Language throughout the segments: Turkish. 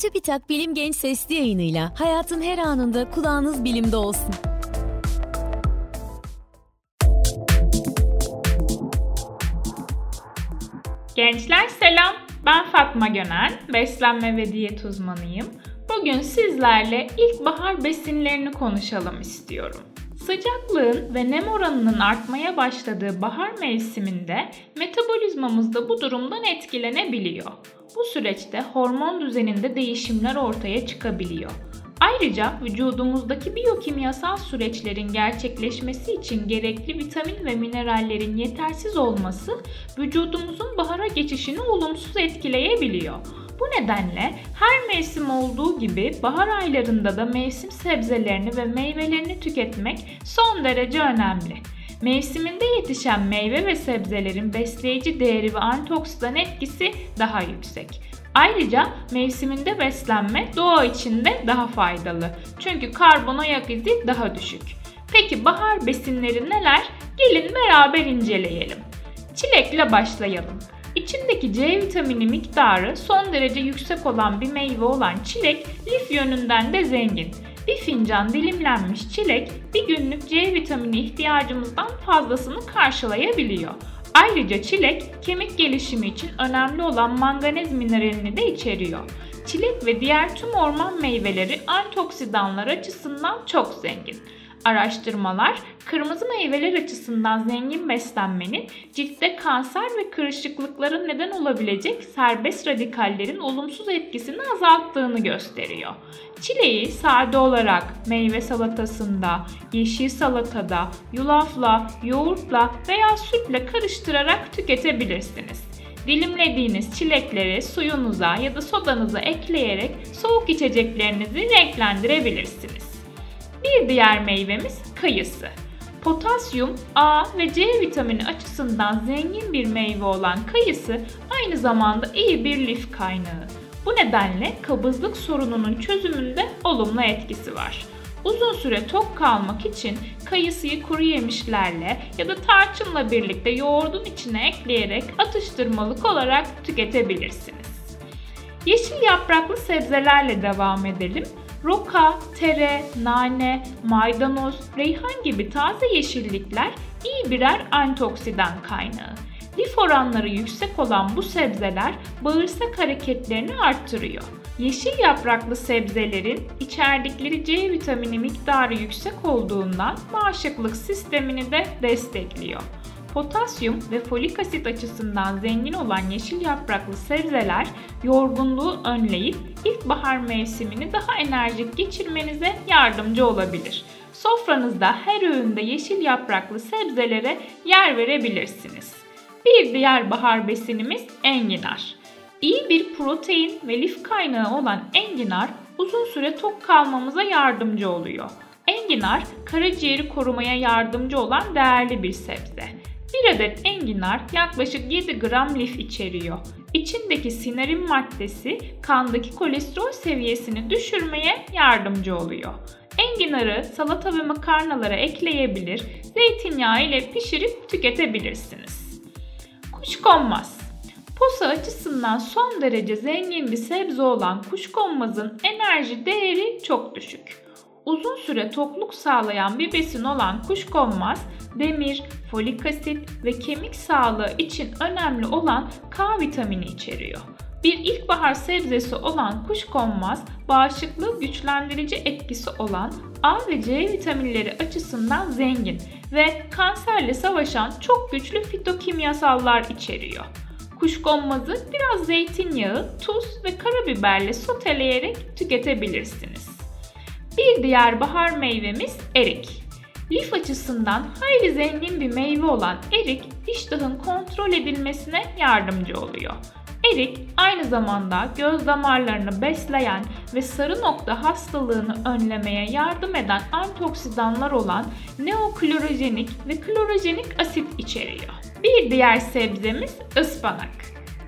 TÜBİTAK Bilim Genç Sesli yayınıyla hayatın her anında kulağınız bilimde olsun. Gençler selam. Ben Fatma Gönen, beslenme ve diyet uzmanıyım. Bugün sizlerle ilkbahar besinlerini konuşalım istiyorum. Sıcaklığın ve nem oranının artmaya başladığı bahar mevsiminde metabolizmamız da bu durumdan etkilenebiliyor. Bu süreçte hormon düzeninde değişimler ortaya çıkabiliyor. Ayrıca vücudumuzdaki biyokimyasal süreçlerin gerçekleşmesi için gerekli vitamin ve minerallerin yetersiz olması vücudumuzun bahara geçişini olumsuz etkileyebiliyor. Bu nedenle her mevsim olduğu gibi bahar aylarında da mevsim sebzelerini ve meyvelerini tüketmek son derece önemli. Mevsiminde yetişen meyve ve sebzelerin besleyici değeri ve antioksidan etkisi daha yüksek. Ayrıca mevsiminde beslenme doğa içinde daha faydalı. Çünkü karbon ayak izi daha düşük. Peki bahar besinleri neler? Gelin beraber inceleyelim. Çilekle başlayalım. İçindeki C vitamini miktarı son derece yüksek olan bir meyve olan çilek lif yönünden de zengin. Bir fincan dilimlenmiş çilek bir günlük C vitamini ihtiyacımızdan fazlasını karşılayabiliyor. Ayrıca çilek kemik gelişimi için önemli olan manganez mineralini de içeriyor. Çilek ve diğer tüm orman meyveleri antioksidanlar açısından çok zengin. Araştırmalar kırmızı meyveler açısından zengin beslenmenin ciltte kanser ve kırışıklıkların neden olabilecek serbest radikallerin olumsuz etkisini azalttığını gösteriyor. Çileği sade olarak meyve salatasında, yeşil salatada, yulafla, yoğurtla veya sütle karıştırarak tüketebilirsiniz. Dilimlediğiniz çilekleri suyunuza ya da sodanıza ekleyerek soğuk içeceklerinizi renklendirebilirsiniz. Bir diğer meyvemiz kayısı. Potasyum, A ve C vitamini açısından zengin bir meyve olan kayısı aynı zamanda iyi bir lif kaynağı. Bu nedenle kabızlık sorununun çözümünde olumlu etkisi var. Uzun süre tok kalmak için kayısıyı kuru yemişlerle ya da tarçınla birlikte yoğurdun içine ekleyerek atıştırmalık olarak tüketebilirsiniz. Yeşil yapraklı sebzelerle devam edelim. Roka, tere, nane, maydanoz, reyhan gibi taze yeşillikler iyi birer antioksidan kaynağı. Lif oranları yüksek olan bu sebzeler bağırsak hareketlerini arttırıyor. Yeşil yapraklı sebzelerin içerdikleri C vitamini miktarı yüksek olduğundan bağışıklık sistemini de destekliyor. Potasyum ve folik asit açısından zengin olan yeşil yapraklı sebzeler yorgunluğu önleyip ilkbahar mevsimini daha enerjik geçirmenize yardımcı olabilir. Sofranızda her öğünde yeşil yapraklı sebzelere yer verebilirsiniz. Bir diğer bahar besinimiz enginar. İyi bir protein ve lif kaynağı olan enginar uzun süre tok kalmamıza yardımcı oluyor. Enginar karaciğeri korumaya yardımcı olan değerli bir sebze. Bir adet enginar yaklaşık 7 gram lif içeriyor. İçindeki sinarin maddesi kandaki kolesterol seviyesini düşürmeye yardımcı oluyor. Enginarı salata ve makarnalara ekleyebilir, zeytinyağı ile pişirip tüketebilirsiniz. Kuşkonmaz Posa açısından son derece zengin bir sebze olan kuşkonmazın enerji değeri çok düşük. Uzun süre tokluk sağlayan bir besin olan kuşkonmaz, demir, folik asit ve kemik sağlığı için önemli olan K vitamini içeriyor. Bir ilkbahar sebzesi olan kuşkonmaz, bağışıklığı güçlendirici etkisi olan A ve C vitaminleri açısından zengin ve kanserle savaşan çok güçlü fitokimyasallar içeriyor. Kuşkonmazı biraz zeytinyağı, tuz ve karabiberle soteleyerek tüketebilirsiniz. Bir diğer bahar meyvemiz erik. Lif açısından hayli zengin bir meyve olan erik iştahın kontrol edilmesine yardımcı oluyor. Erik aynı zamanda göz damarlarını besleyen ve sarı nokta hastalığını önlemeye yardım eden antioksidanlar olan neoklorojenik ve klorojenik asit içeriyor. Bir diğer sebzemiz ıspanak.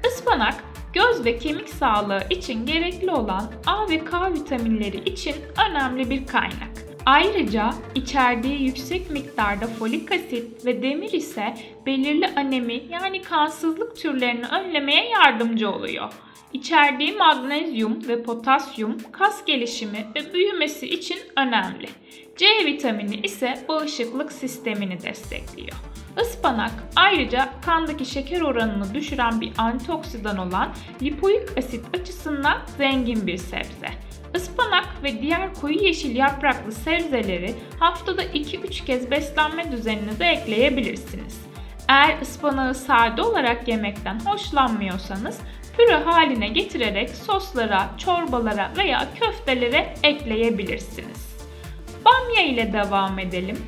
Ispanak göz ve kemik sağlığı için gerekli olan A ve K vitaminleri için önemli bir kaynak. Ayrıca içerdiği yüksek miktarda folik asit ve demir ise belirli anemi yani kansızlık türlerini önlemeye yardımcı oluyor. İçerdiği magnezyum ve potasyum kas gelişimi ve büyümesi için önemli. C vitamini ise bağışıklık sistemini destekliyor. Ispanak ayrıca kandaki şeker oranını düşüren bir antioksidan olan lipoik asit açısından zengin bir sebze. Ispanak ve diğer koyu yeşil yapraklı sebzeleri haftada 2-3 kez beslenme düzeninize ekleyebilirsiniz. Eğer ıspanağı sade olarak yemekten hoşlanmıyorsanız püre haline getirerek soslara, çorbalara veya köftelere ekleyebilirsiniz. Bamya ile devam edelim.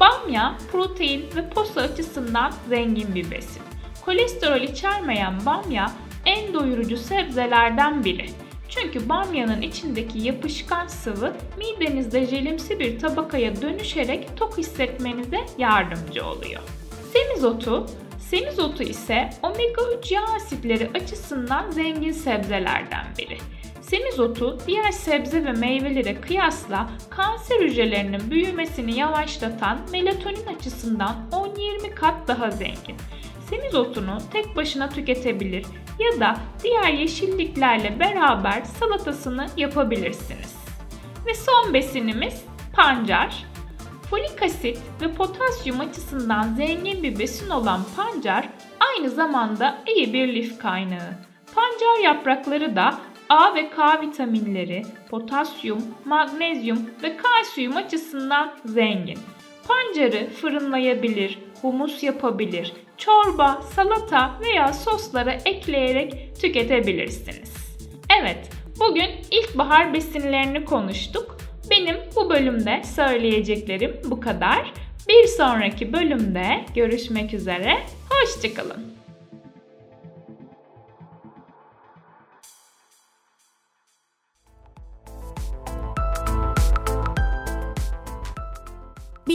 Bamya protein ve posa açısından zengin bir besin. Kolesterol içermeyen bamya en doyurucu sebzelerden biri. Çünkü bamyanın içindeki yapışkan sıvı midenizde jelimsi bir tabakaya dönüşerek tok hissetmenize yardımcı oluyor. Semizotu Semizotu ise omega 3 yağ asitleri açısından zengin sebzelerden biri. Semizotu diğer sebze ve meyvelere kıyasla kanser hücrelerinin büyümesini yavaşlatan melatonin açısından 10-20 kat daha zengin. Semizotunu tek başına tüketebilir ya da diğer yeşilliklerle beraber salatasını yapabilirsiniz. Ve son besinimiz pancar. Folik asit ve potasyum açısından zengin bir besin olan pancar aynı zamanda iyi bir lif kaynağı. Pancar yaprakları da A ve K vitaminleri, potasyum, magnezyum ve kalsiyum açısından zengin. Pancarı fırınlayabilir, humus yapabilir, çorba, salata veya soslara ekleyerek tüketebilirsiniz. Evet, bugün ilkbahar besinlerini konuştuk. Benim bu bölümde söyleyeceklerim bu kadar. Bir sonraki bölümde görüşmek üzere. Hoşçakalın.